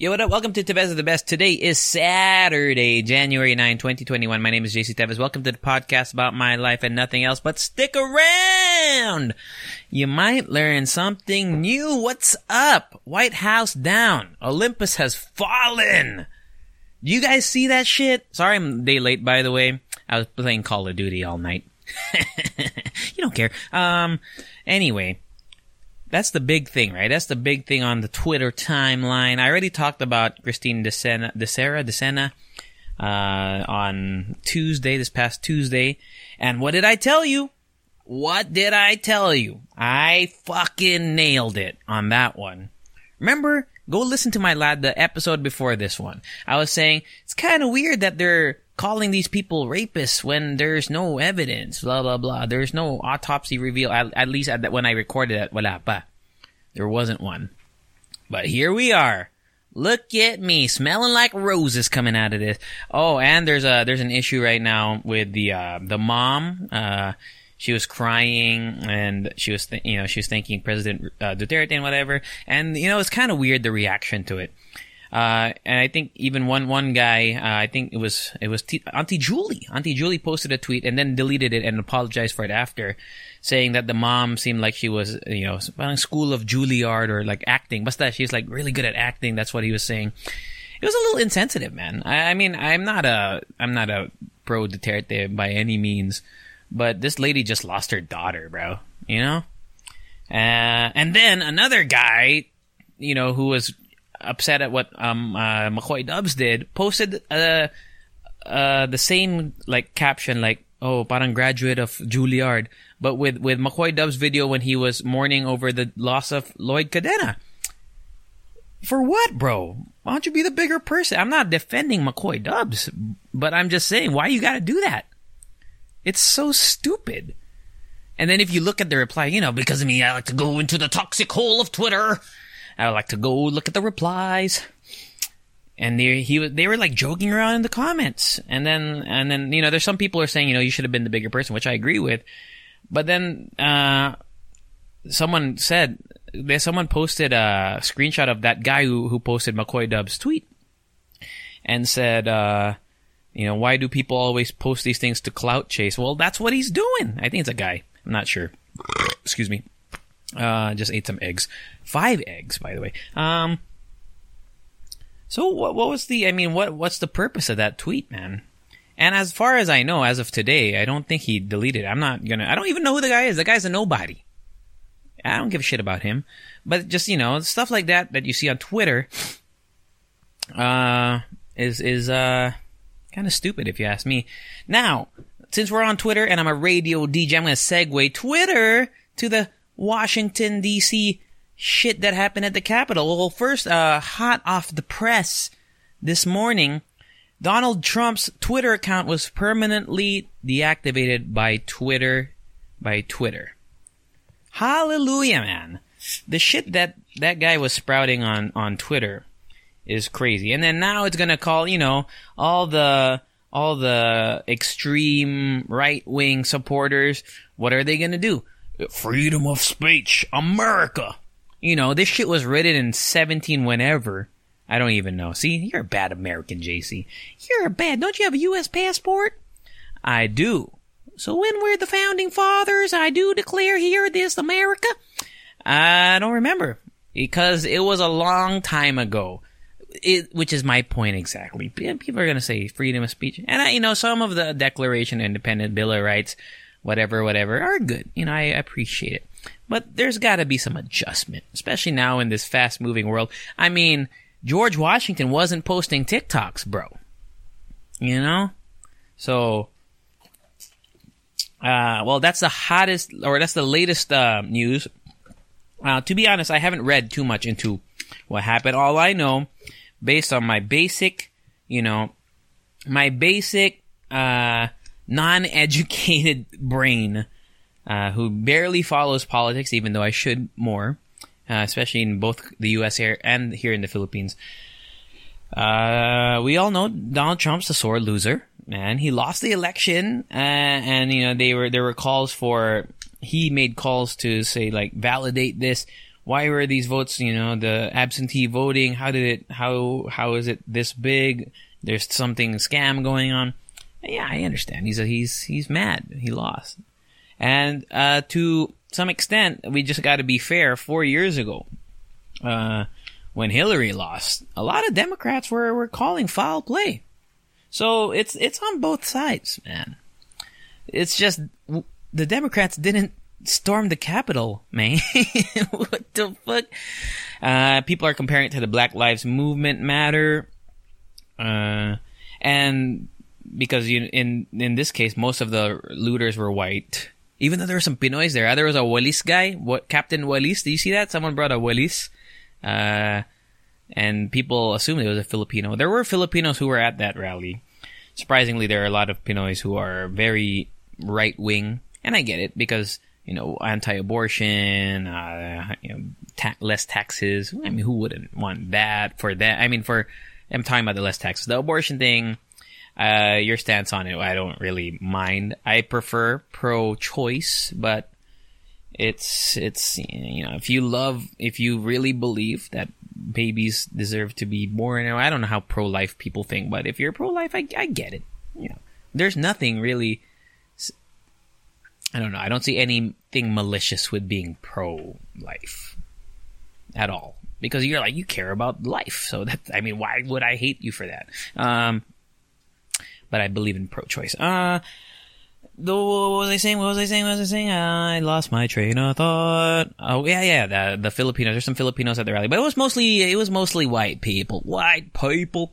Yo, what up? Welcome to Teves of the Best. Today is Saturday, January 9, 2021. My name is JC Teves. Welcome to the podcast about my life and nothing else, but stick around! You might learn something new. What's up? White House down. Olympus has fallen. Do you guys see that shit? Sorry I'm day late, by the way. I was playing Call of Duty all night. you don't care. Um, anyway. That's the big thing, right? That's the big thing on the Twitter timeline. I already talked about Christine DeSena, DeSera, DeSena, uh, on Tuesday, this past Tuesday. And what did I tell you? What did I tell you? I fucking nailed it on that one. Remember? Go listen to my lad, the episode before this one. I was saying, it's kind of weird that they're calling these people rapists when there's no evidence, blah, blah, blah. There's no autopsy reveal, at, at least at, when I recorded it, pa. There wasn't one. But here we are. Look at me, smelling like roses coming out of this. Oh, and there's a, there's an issue right now with the, uh, the mom, uh, she was crying and she was, th- you know, she was thanking President uh, Duterte and whatever. And, you know, it's kind of weird, the reaction to it. Uh, and I think even one one guy, uh, I think it was it was T- Auntie Julie. Auntie Julie posted a tweet and then deleted it and apologized for it after, saying that the mom seemed like she was you know school of Juilliard or like acting. But that she's like really good at acting. That's what he was saying. It was a little insensitive, man. I, I mean, I'm not a I'm not a pro Duterte by any means, but this lady just lost her daughter, bro. You know. Uh, and then another guy, you know, who was upset at what um uh, Macoy Dubs did, posted uh uh the same like caption like oh parang graduate of Juilliard, but with with Macoy Dubs video when he was mourning over the loss of Lloyd Cadena. For what, bro? Why don't you be the bigger person? I'm not defending Macoy Dubs, but I'm just saying why you got to do that. It's so stupid. And then if you look at the reply, you know, because of me, I like to go into the toxic hole of Twitter. I like to go look at the replies. And they, he, they were like joking around in the comments. And then, and then, you know, there's some people are saying, you know, you should have been the bigger person, which I agree with. But then, uh, someone said, someone posted a screenshot of that guy who, who posted Macoy Dub's tweet and said, uh, you know, why do people always post these things to clout chase? Well, that's what he's doing. I think it's a guy. I'm not sure. Excuse me. Uh, just ate some eggs. Five eggs, by the way. Um, so what, what was the, I mean, what, what's the purpose of that tweet, man? And as far as I know, as of today, I don't think he deleted it. I'm not gonna, I don't even know who the guy is. The guy's a nobody. I don't give a shit about him. But just, you know, stuff like that that you see on Twitter, uh, is, is, uh, kind of stupid if you ask me. Now, since we're on Twitter and I'm a radio DJ, I'm gonna segue Twitter to the Washington DC shit that happened at the Capitol. Well, first, uh, hot off the press this morning, Donald Trump's Twitter account was permanently deactivated by Twitter, by Twitter. Hallelujah, man. The shit that that guy was sprouting on, on Twitter is crazy. And then now it's gonna call, you know, all the, all the extreme right wing supporters, what are they gonna do? Freedom of speech, America. You know, this shit was written in 17 whenever. I don't even know. See, you're a bad American, JC. You're a bad. Don't you have a U.S. passport? I do. So when were the founding fathers? I do declare here this America. I don't remember because it was a long time ago. It, which is my point exactly. People are going to say freedom of speech, and I, you know, some of the Declaration of Independent Bill of Rights, whatever, whatever, are good. You know, I appreciate it. But there's got to be some adjustment, especially now in this fast moving world. I mean, George Washington wasn't posting TikToks, bro. You know? So, Uh, well, that's the hottest, or that's the latest uh, news. Uh, to be honest, I haven't read too much into what happened. All I know, based on my basic, you know, my basic uh, non-educated brain, uh, who barely follows politics, even though I should more, uh, especially in both the U.S. here and here in the Philippines. Uh, we all know Donald Trump's a sore loser, man. He lost the election, uh, and you know they were there were calls for he made calls to say like validate this. Why were these votes? You know the absentee voting. How did it? How how is it this big? There's something scam going on. Yeah, I understand. He's a, he's he's mad. He lost, and uh, to some extent, we just got to be fair. Four years ago, uh, when Hillary lost, a lot of Democrats were, were calling foul play. So it's it's on both sides, man. It's just the Democrats didn't storm the Capitol, man. what the fuck? Uh, people are comparing it to the Black Lives Movement matter, uh, and because you, in in this case, most of the looters were white. Even though there were some Pinoys there, there was a Walis guy, what Captain Walis. Do you see that? Someone brought a Walis. Uh, and people assumed it was a Filipino. There were Filipinos who were at that rally. Surprisingly, there are a lot of Pinoys who are very right wing, and I get it because you know anti-abortion, uh, you know, ta- less taxes. I mean, who wouldn't want that for that? I mean, for I'm talking about the less taxes, the abortion thing. Uh, your stance on it, I don't really mind. I prefer pro-choice, but it's it's you know if you love if you really believe that babies deserve to be born i don't know how pro-life people think but if you're pro-life i, I get it you know there's nothing really i don't know i don't see anything malicious with being pro-life at all because you're like you care about life so that i mean why would i hate you for that um but i believe in pro-choice uh the, what was I saying? What was I saying? What was I saying? I lost my train of thought. Oh yeah, yeah. The the Filipinos. There's some Filipinos at the rally, but it was mostly it was mostly white people, white people,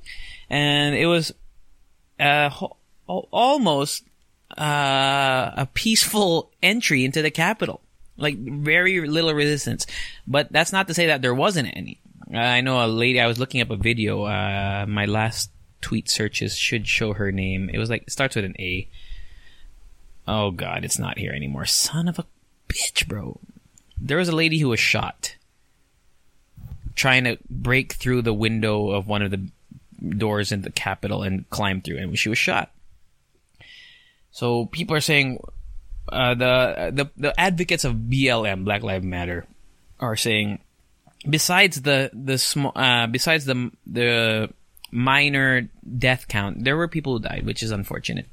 and it was uh almost uh, a peaceful entry into the capital. Like very little resistance, but that's not to say that there wasn't any. I know a lady. I was looking up a video. Uh, my last tweet searches should show her name. It was like it starts with an A Oh god, it's not here anymore. Son of a bitch, bro. There was a lady who was shot trying to break through the window of one of the doors in the Capitol and climb through, and she was shot. So people are saying uh, the the the advocates of BLM, Black Lives Matter, are saying besides the the small uh, besides the the minor death count, there were people who died, which is unfortunate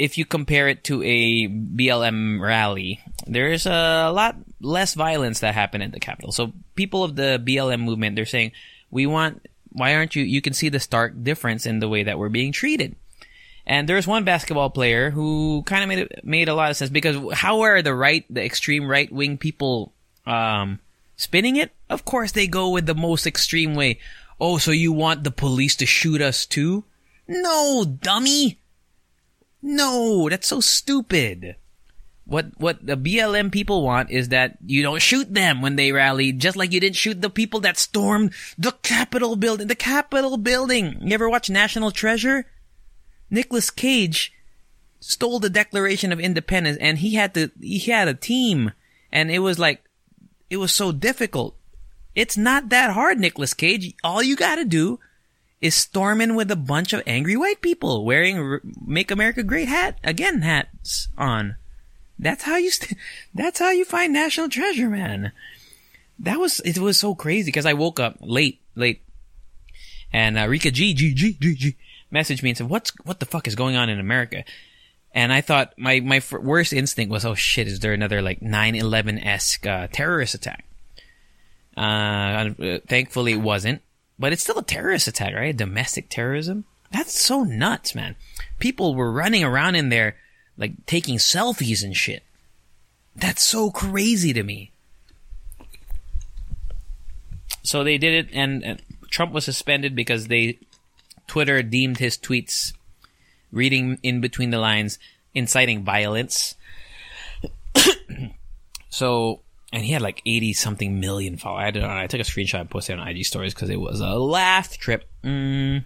if you compare it to a BLM rally, there's a lot less violence that happened at the Capitol. So people of the BLM movement, they're saying, we want, why aren't you, you can see the stark difference in the way that we're being treated. And there's one basketball player who kind of made made a lot of sense because how are the right, the extreme right wing people, um, spinning it? Of course they go with the most extreme way. Oh, so you want the police to shoot us too? No, dummy! No, that's so stupid. What what the BLM people want is that you don't shoot them when they rally, just like you didn't shoot the people that stormed the Capitol building. The Capitol building. You ever watch National Treasure? Nicolas Cage stole the Declaration of Independence, and he had to he had a team, and it was like it was so difficult. It's not that hard, Nicolas Cage. All you got to do is storming with a bunch of angry white people wearing "Make America Great" hat again hats on. That's how you. St- that's how you find national treasure, man. That was it. Was so crazy because I woke up late, late, and uh, Rika G G G G G messaged me and said, "What's what the fuck is going on in America?" And I thought my my worst instinct was, "Oh shit, is there another like 9/11 esque uh, terrorist attack?" Uh, thankfully, it wasn't. But it's still a terrorist attack, right? Domestic terrorism. That's so nuts, man. People were running around in there, like taking selfies and shit. That's so crazy to me. So they did it, and, and Trump was suspended because they Twitter deemed his tweets, reading in between the lines, inciting violence. so, and he had like 80 something million followers. I don't know. I took a screenshot and posted on IG stories because it was a laugh trip. Mm,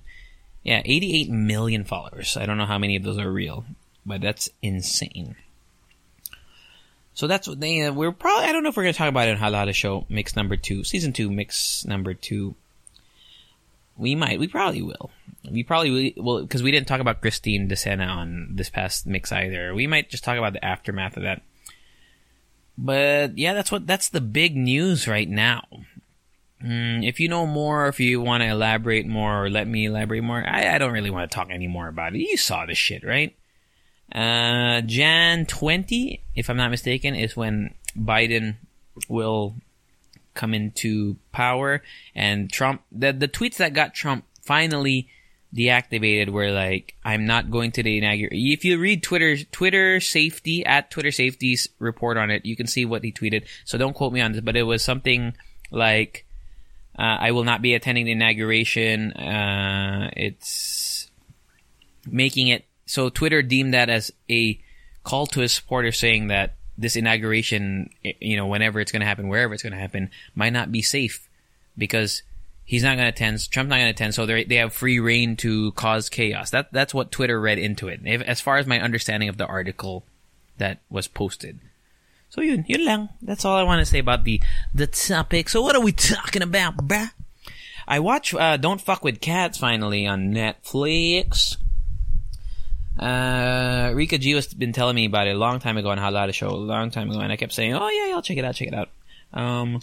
yeah, 88 million followers. I don't know how many of those are real, but that's insane. So that's what they, uh, we're probably, I don't know if we're going to talk about it in Hala Hala Show, mix number two, season two, mix number two. We might, we probably will. We probably will, because we didn't talk about Christine DeSena on this past mix either. We might just talk about the aftermath of that. But yeah, that's what, that's the big news right now. Mm, if you know more, if you want to elaborate more or let me elaborate more, I, I don't really want to talk anymore about it. You saw the shit, right? Uh, Jan 20, if I'm not mistaken, is when Biden will come into power and Trump, the, the tweets that got Trump finally deactivated where like, I'm not going to the inauguration. If you read Twitter, Twitter safety at Twitter safety's report on it, you can see what he tweeted. So don't quote me on this, but it was something like, uh, I will not be attending the inauguration. Uh, it's making it so Twitter deemed that as a call to his supporters saying that this inauguration, you know, whenever it's going to happen, wherever it's going to happen, might not be safe because he's not going to attend. Trump's not going to attend, so they they have free reign to cause chaos. That that's what Twitter read into it. If, as far as my understanding of the article that was posted. So yun, yun lang. That's all I want to say about the the topic. So what are we talking about, bruh? I watch uh, Don't Fuck with Cats finally on Netflix. Uh, Rika G has been telling me about it a long time ago on Hala Hala Show, a long time ago, and I kept saying, "Oh yeah, yeah, I'll check it out, check it out." Um,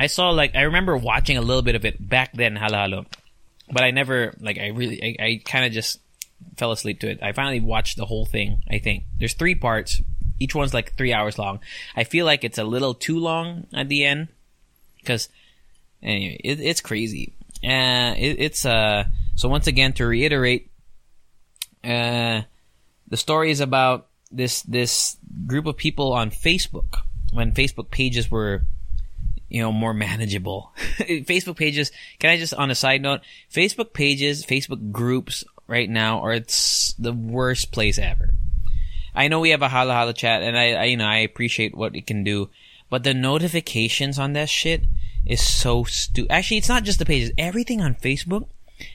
I saw like I remember watching a little bit of it back then, Hala Hala, but I never like I really I, I kind of just fell asleep to it. I finally watched the whole thing. I think there's three parts. Each one's like three hours long. I feel like it's a little too long at the end because anyway, it, it's crazy. Uh, it, it's uh. So once again, to reiterate, uh, the story is about this this group of people on Facebook when Facebook pages were you know more manageable. Facebook pages. Can I just on a side note? Facebook pages, Facebook groups right now are the worst place ever. I know we have a Hala Hala chat, and I, I you know I appreciate what it can do, but the notifications on that shit is so stupid. Actually, it's not just the pages. Everything on Facebook,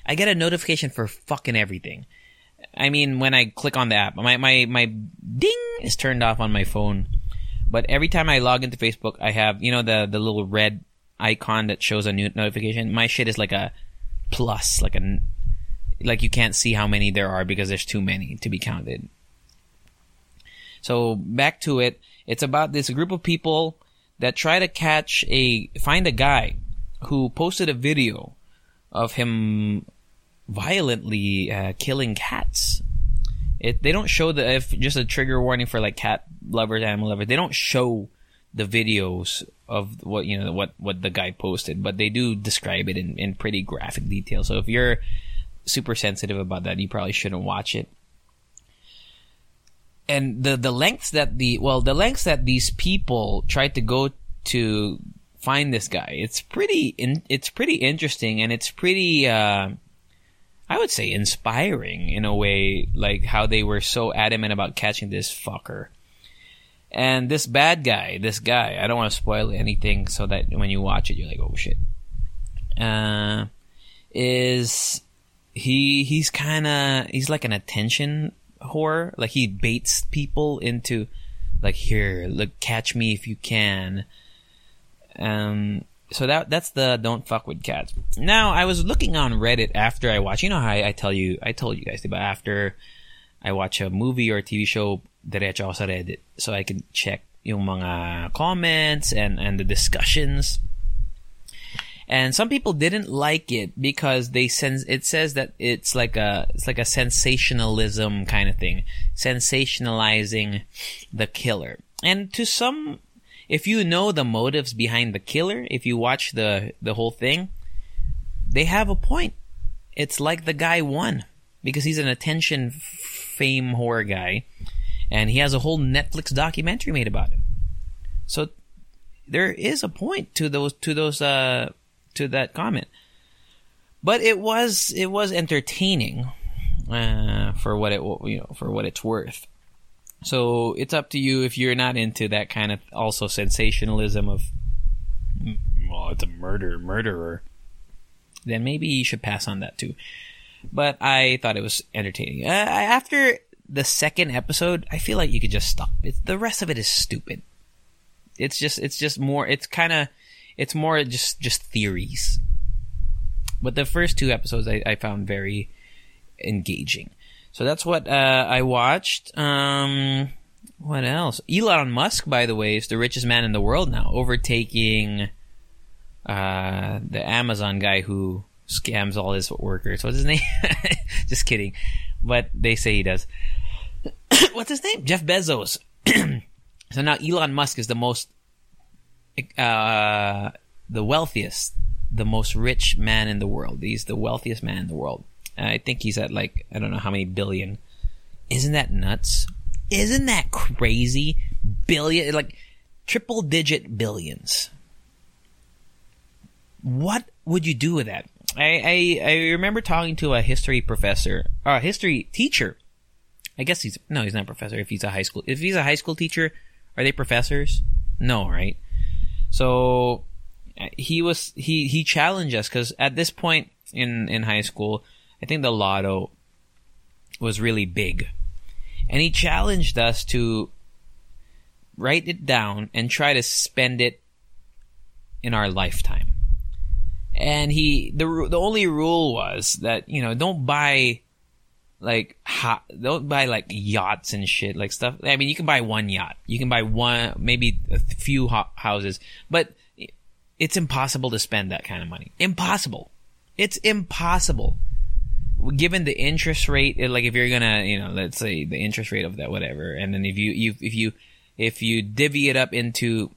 I get a notification for fucking everything. I mean, when I click on the app, my, my, my ding is turned off on my phone. But every time I log into Facebook, I have, you know, the, the little red icon that shows a new notification. My shit is like a plus, like a, like you can't see how many there are because there's too many to be counted. So back to it. It's about this group of people that try to catch a, find a guy who posted a video of him violently uh, killing cats. It they don't show the if just a trigger warning for like cat lovers, animal lovers. They don't show the videos of what you know what what the guy posted, but they do describe it in, in pretty graphic detail. So if you're super sensitive about that, you probably shouldn't watch it. And the the lengths that the well the lengths that these people tried to go to find this guy, it's pretty in, it's pretty interesting and it's pretty. Uh, I would say inspiring in a way, like how they were so adamant about catching this fucker. And this bad guy, this guy, I don't want to spoil anything so that when you watch it, you're like, oh shit. Uh, is he, he's kind of, he's like an attention whore. Like he baits people into, like, here, look, catch me if you can. Um, so that that's the don't fuck with cats. Now I was looking on Reddit after I watch. You know how I, I tell you, I told you guys about after I watch a movie or a TV show, diretso sa Reddit so I can check yung mga comments and and the discussions. And some people didn't like it because they sense it says that it's like a it's like a sensationalism kind of thing, sensationalizing the killer. And to some if you know the motives behind the killer, if you watch the the whole thing, they have a point. It's like the guy won because he's an attention fame horror guy, and he has a whole Netflix documentary made about him. So there is a point to those to those uh to that comment. But it was it was entertaining. uh, for what it you know for what it's worth. So it's up to you if you're not into that kind of also sensationalism of well, it's a murder murderer. Then maybe you should pass on that too. But I thought it was entertaining. Uh, after the second episode, I feel like you could just stop. It's, the rest of it is stupid. It's just it's just more. It's kind of it's more just just theories. But the first two episodes I, I found very engaging. So that's what uh, I watched. Um, what else? Elon Musk, by the way, is the richest man in the world now, overtaking uh, the Amazon guy who scams all his workers. What's his name? Just kidding. But they say he does. What's his name? Jeff Bezos. so now Elon Musk is the most, uh, the wealthiest, the most rich man in the world. He's the wealthiest man in the world. I think he's at like, I don't know how many billion. Isn't that nuts? Isn't that crazy? Billion, like triple digit billions. What would you do with that? I, I, I remember talking to a history professor, or a history teacher. I guess he's, no, he's not a professor if he's a high school, if he's a high school teacher, are they professors? No, right? So, uh, he was, he, he challenged us because at this point in, in high school, I think the lotto was really big. And he challenged us to write it down and try to spend it in our lifetime and he the the only rule was that you know don't buy like ha, don't buy like yachts and shit like stuff. I mean, you can buy one yacht, you can buy one maybe a few ho- houses, but it's impossible to spend that kind of money. Impossible. It's impossible. Given the interest rate, like if you're gonna, you know, let's say the interest rate of that, whatever, and then if you, you if you, if you divvy it up into,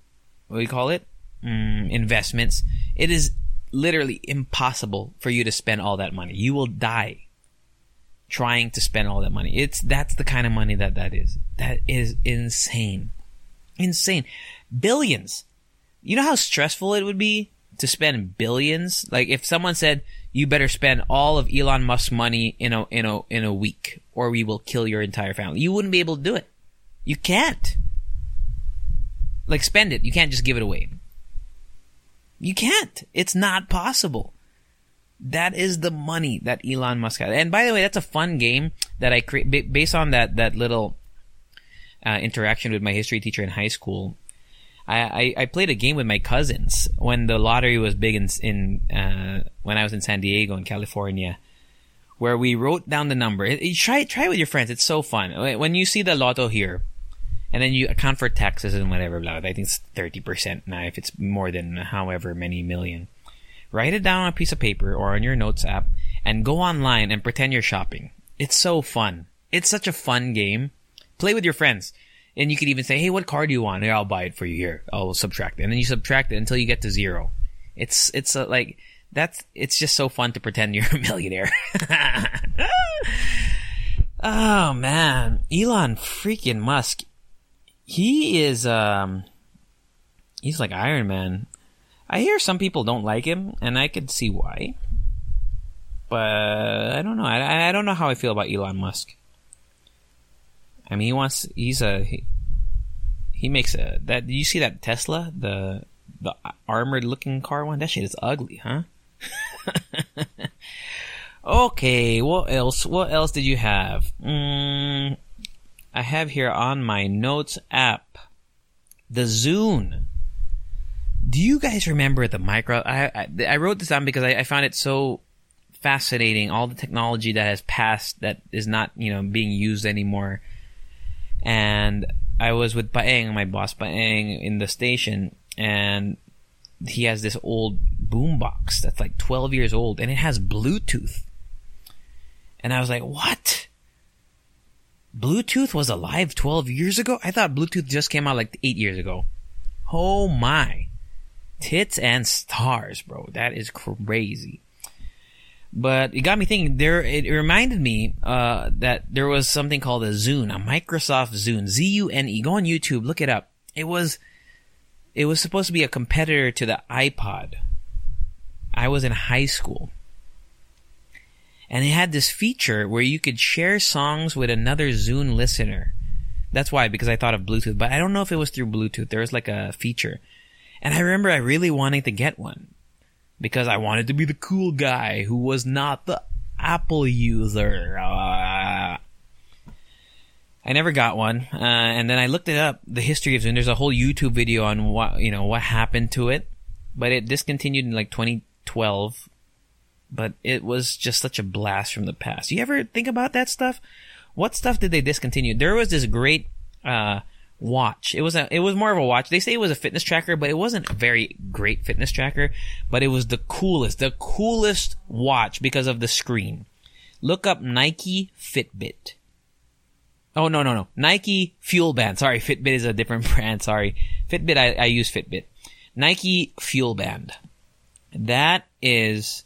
what do you call it, mm, investments, it is literally impossible for you to spend all that money. You will die trying to spend all that money. It's that's the kind of money that that is. That is insane. Insane. Billions. You know how stressful it would be to spend billions? Like if someone said you better spend all of Elon Musk's money in a in a in a week or we will kill your entire family. You wouldn't be able to do it. You can't. Like spend it. You can't just give it away. You can't. It's not possible. That is the money that Elon Musk has. And by the way, that's a fun game that I create based on that that little uh, interaction with my history teacher in high school. I, I, played a game with my cousins when the lottery was big in, in uh, when I was in San Diego in California, where we wrote down the number. try try it with your friends. It's so fun. When you see the lotto here, and then you account for taxes and whatever. Blah. I think it's thirty percent now if it's more than however many million. Write it down on a piece of paper or on your notes app, and go online and pretend you're shopping. It's so fun. It's such a fun game. Play with your friends. And you could even say, hey, what car do you want? Here, I'll buy it for you. Here, I'll subtract it. And then you subtract it until you get to zero. It's, it's a, like, that's, it's just so fun to pretend you're a millionaire. oh man. Elon freaking Musk he is um he's like Iron Man. I hear some people don't like him, and I could see why. But I don't know. I, I don't know how I feel about Elon Musk. I mean, he wants. He's a. He, he makes a that. You see that Tesla? The the armored looking car one. That shit is ugly, huh? okay. What else? What else did you have? Mm, I have here on my notes app the Zune. Do you guys remember the micro? I I, I wrote this down because I, I, found it so fascinating. All the technology that has passed that is not you know being used anymore. And I was with Paeng, my boss Paeng, in the station, and he has this old boombox that's like 12 years old, and it has Bluetooth. And I was like, what? Bluetooth was alive 12 years ago? I thought Bluetooth just came out like 8 years ago. Oh my. Tits and stars, bro. That is crazy. But it got me thinking. There, it reminded me uh, that there was something called a Zune, a Microsoft Zune, Z-U-N-E. Go on YouTube, look it up. It was, it was supposed to be a competitor to the iPod. I was in high school, and it had this feature where you could share songs with another Zune listener. That's why, because I thought of Bluetooth, but I don't know if it was through Bluetooth. There was like a feature. And I remember I really wanting to get one because I wanted to be the cool guy who was not the Apple user. Uh, I never got one, uh, and then I looked it up, the history of Zune. There's a whole YouTube video on what you know what happened to it, but it discontinued in like 2012. But it was just such a blast from the past. You ever think about that stuff? What stuff did they discontinue? There was this great uh, watch. It was a it was more of a watch. They say it was a fitness tracker, but it wasn't a very great fitness tracker. But it was the coolest, the coolest watch because of the screen. Look up Nike Fitbit. Oh no no no Nike Fuel Band. Sorry, Fitbit is a different brand. Sorry, Fitbit. I, I use Fitbit. Nike Fuel Band. That is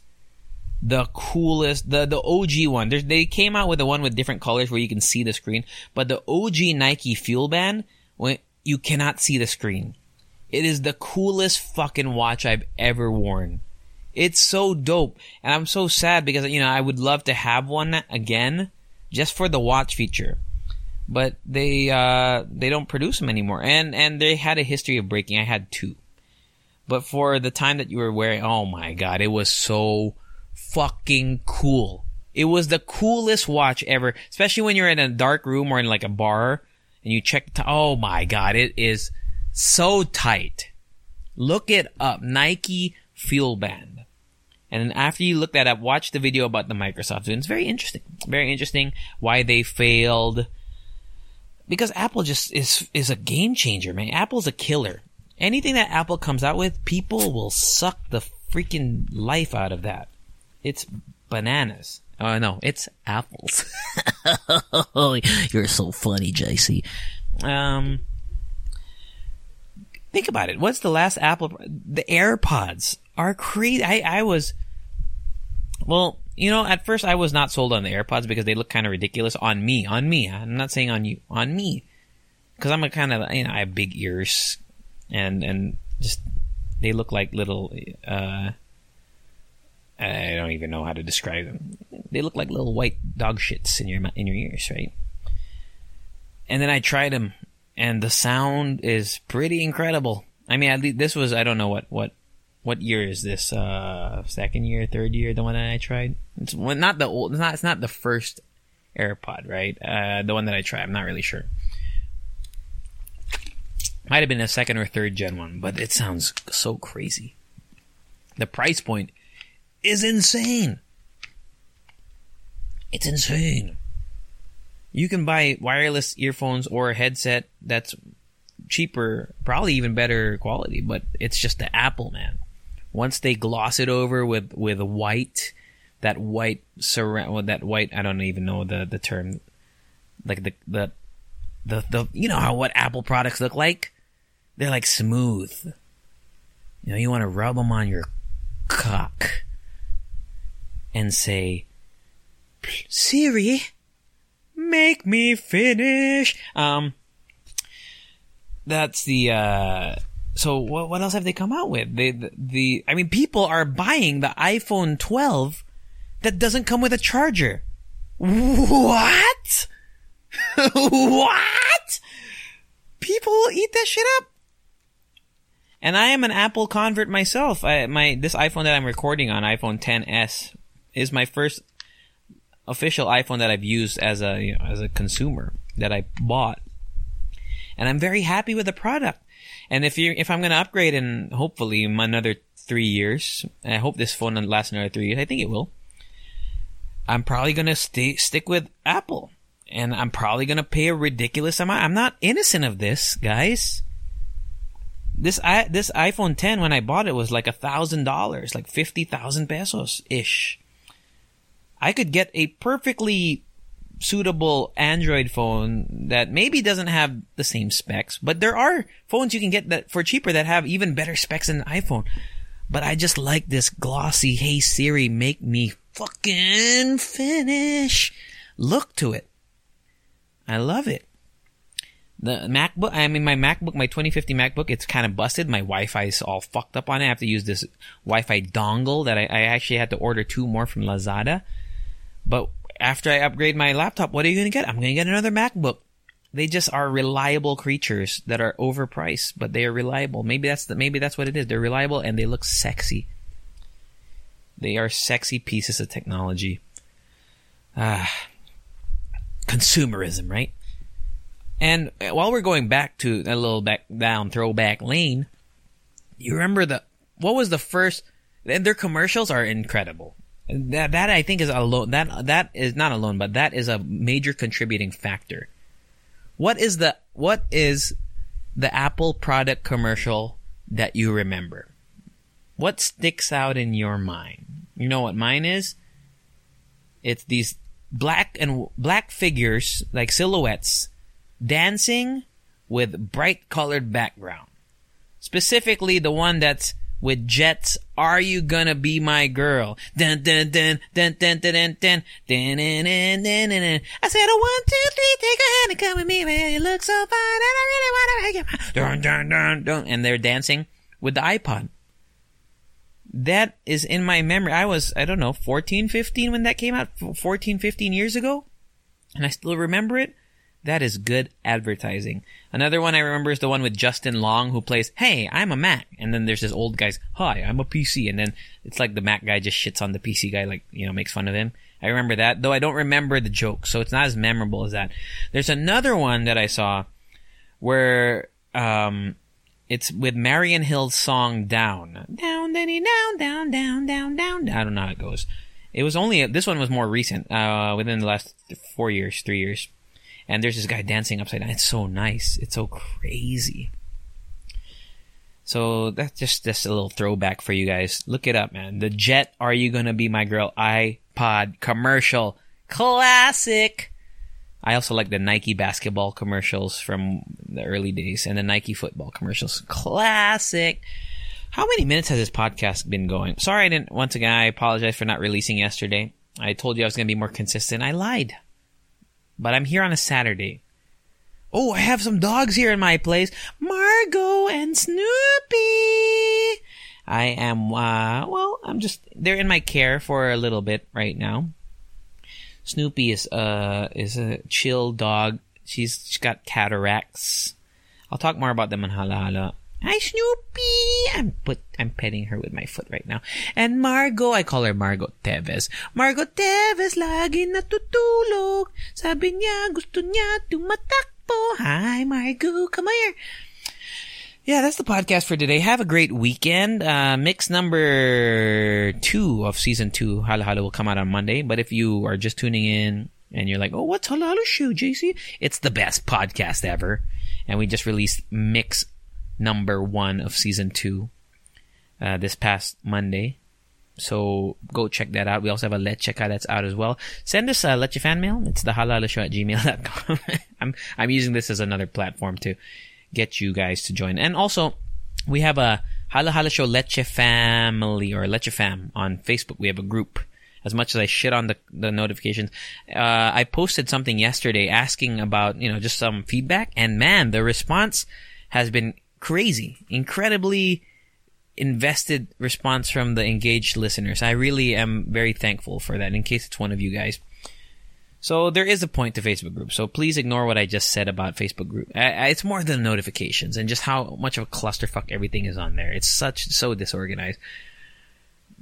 the coolest, the the OG one. There's, they came out with the one with different colors where you can see the screen, but the OG Nike Fuel Band, when you cannot see the screen. It is the coolest fucking watch I've ever worn. It's so dope, and I'm so sad because you know I would love to have one again, just for the watch feature, but they uh they don't produce them anymore, and and they had a history of breaking. I had two, but for the time that you were wearing, oh my god, it was so fucking cool. It was the coolest watch ever, especially when you're in a dark room or in like a bar and you check. T- oh my god, it is so tight. Look it up, Nike Fuel Band. And then after you look that up, watch the video about the Microsoft. It's very interesting. Very interesting why they failed. Because Apple just is is a game changer, man. Apple's a killer. Anything that Apple comes out with, people will suck the freaking life out of that. It's bananas. Oh no, it's apples. You're so funny, JC. Um, think about it. What's the last Apple? The AirPods are crazy. I I was, well, you know, at first I was not sold on the AirPods because they look kind of ridiculous on me. On me. I'm not saying on you. On me, because I'm a kind of you know I have big ears, and and just they look like little. uh I don't even know how to describe them. They look like little white dog shits in your in your ears, right? And then I tried them, and the sound is pretty incredible. I mean, at least this was I don't know what what what year is this? Uh, second year, third year, the one that I tried. It's well, not the old. It's not. It's not the first AirPod, right? Uh, the one that I tried. I'm not really sure. Might have been a second or third gen one, but it sounds so crazy. The price point is insane. It's insane. You can buy wireless earphones or a headset that's cheaper, probably even better quality, but it's just the Apple, man. Once they gloss it over with, with white, that white surround, well, that white, I don't even know the, the term, like the, the, the, the, you know how what Apple products look like? They're like smooth. You know, you want to rub them on your cock and say, Siri, make me finish. Um, that's the, uh, so what, what else have they come out with? They, the, the, I mean, people are buying the iPhone 12 that doesn't come with a charger. What? what? People eat that shit up. And I am an Apple convert myself. I, my this iPhone that I'm recording on, iPhone 10s, is my first official iPhone that I've used as a you know, as a consumer that I bought, and I'm very happy with the product. And if you if I'm going to upgrade in hopefully another three years, I hope this phone lasts another three years. I think it will. I'm probably going to stay stick with Apple, and I'm probably going to pay a ridiculous amount. I'm not innocent of this, guys. This I, this iPhone 10 when I bought it was like a thousand dollars, like fifty thousand pesos ish. I could get a perfectly suitable Android phone that maybe doesn't have the same specs, but there are phones you can get that for cheaper that have even better specs than an iPhone. But I just like this glossy, hey Siri, make me fucking finish look to it. I love it. The MacBook, I mean, my MacBook, my 2050 MacBook, it's kind of busted. My Wi-Fi is all fucked up on it. I have to use this Wi-Fi dongle that I, I actually had to order two more from Lazada But after I upgrade my laptop, what are you going to get? I'm going to get another MacBook. They just are reliable creatures that are overpriced, but they are reliable. Maybe that's the, maybe that's what it is. They're reliable and they look sexy. They are sexy pieces of technology. Ah, consumerism, right? And while we're going back to a little back down throwback lane, you remember the what was the first? And their commercials are incredible. That that I think is alone. That that is not alone, but that is a major contributing factor. What is the what is the Apple product commercial that you remember? What sticks out in your mind? You know what mine is? It's these black and black figures like silhouettes dancing with bright colored background. Specifically the one that's with Jets, Are You Gonna Be My Girl? Dun dun dun dun dun dun dun dun dun dun dun dun dun I said a one, two, three, take a hand and come with me, man. You look so fine and I really wanna make you dun dun dun dun and they're dancing with the iPod. That is in my memory. I was, I don't know, 14, 15 when that came out, 14, 15 years ago. And I still remember it. That is good advertising. Another one I remember is the one with Justin Long who plays, Hey, I'm a Mac. And then there's this old guy's, Hi, I'm a PC. And then it's like the Mac guy just shits on the PC guy, like, you know, makes fun of him. I remember that, though I don't remember the joke, so it's not as memorable as that. There's another one that I saw where, um, it's with Marian Hill's song Down. Down, down, down, down, down, down. Down I don't know how it goes. It was only, this one was more recent, uh, within the last four years, three years and there's this guy dancing upside down. It's so nice. It's so crazy. So that's just just a little throwback for you guys. Look it up, man. The Jet Are You Gonna Be My Girl iPod commercial. Classic. I also like the Nike basketball commercials from the early days and the Nike football commercials. Classic. How many minutes has this podcast been going? Sorry I didn't once again I apologize for not releasing yesterday. I told you I was gonna be more consistent. I lied but I'm here on a Saturday. Oh, I have some dogs here in my place. Margot and Snoopy. I am, uh, well, I'm just, they're in my care for a little bit right now. Snoopy is, uh, is a chill dog. She's, she's got cataracts. I'll talk more about them on Hala Hi, Snoopy! I'm put, I'm petting her with my foot right now. And Margot, I call her Margot Teves. Margot Teves, lagi natutulog. Sabi niya, gusto niya tumatakbo. Hi, Margot, come here. Yeah, that's the podcast for today. Have a great weekend. Uh, mix number two of season two, Hala Hala, will come out on Monday. But if you are just tuning in and you're like, oh, what's Hala Hala Show, JC? It's the best podcast ever. And we just released mix number one of season two uh, this past Monday. So go check that out. We also have a Let's Check Out that's out as well. Send us a Let's fan mail. It's the halalashow at gmail.com. I'm, I'm using this as another platform to get you guys to join. And also, we have a Hala Hala Show Leche Family or Leche Fam on Facebook. We have a group. As much as I shit on the, the notifications, uh, I posted something yesterday asking about, you know, just some feedback. And man, the response has been crazy, incredibly invested response from the engaged listeners. I really am very thankful for that in case it's one of you guys. So there is a point to Facebook group. So please ignore what I just said about Facebook group. it's more than notifications and just how much of a clusterfuck everything is on there. It's such so disorganized.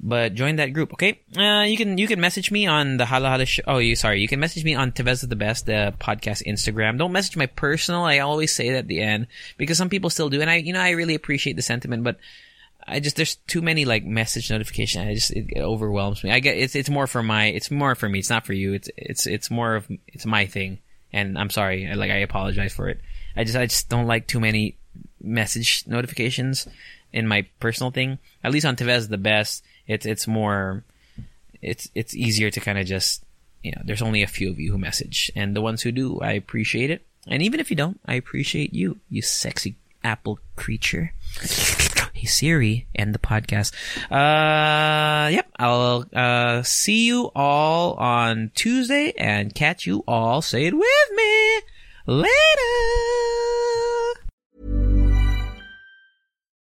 But join that group, okay? Uh, you can you can message me on the Hala Hala show. Oh, you sorry. You can message me on Teves the Best, the podcast Instagram. Don't message my personal. I always say that at the end because some people still do, and I you know I really appreciate the sentiment, but I just there's too many like message notifications. I just it, it overwhelms me. I get it's it's more for my it's more for me. It's not for you. It's it's it's more of it's my thing, and I'm sorry. Like I apologize for it. I just I just don't like too many message notifications in my personal thing. At least on Teves the Best it's it's more it's it's easier to kind of just you know there's only a few of you who message and the ones who do i appreciate it. And even if you don't i appreciate you you sexy apple creature. Hey siri end the podcast. Uh yep i'll uh see you all on tuesday and catch you all. Say it with me. Later